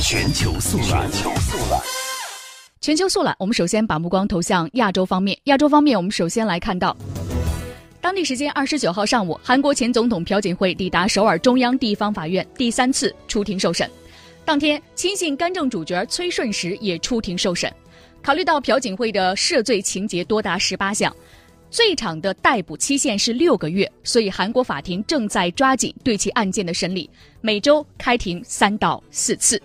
全球速览。全球速览。全球速览，我们首先把目光投向亚洲方面。亚洲方面，我们首先来看到，当地时间二十九号上午，韩国前总统朴槿惠抵达首尔中央地方法院，第三次出庭受审。当天，亲信干政主角崔顺实也出庭受审。考虑到朴槿惠的涉罪情节多达十八项。最长的逮捕期限是六个月，所以韩国法庭正在抓紧对其案件的审理，每周开庭三到四次。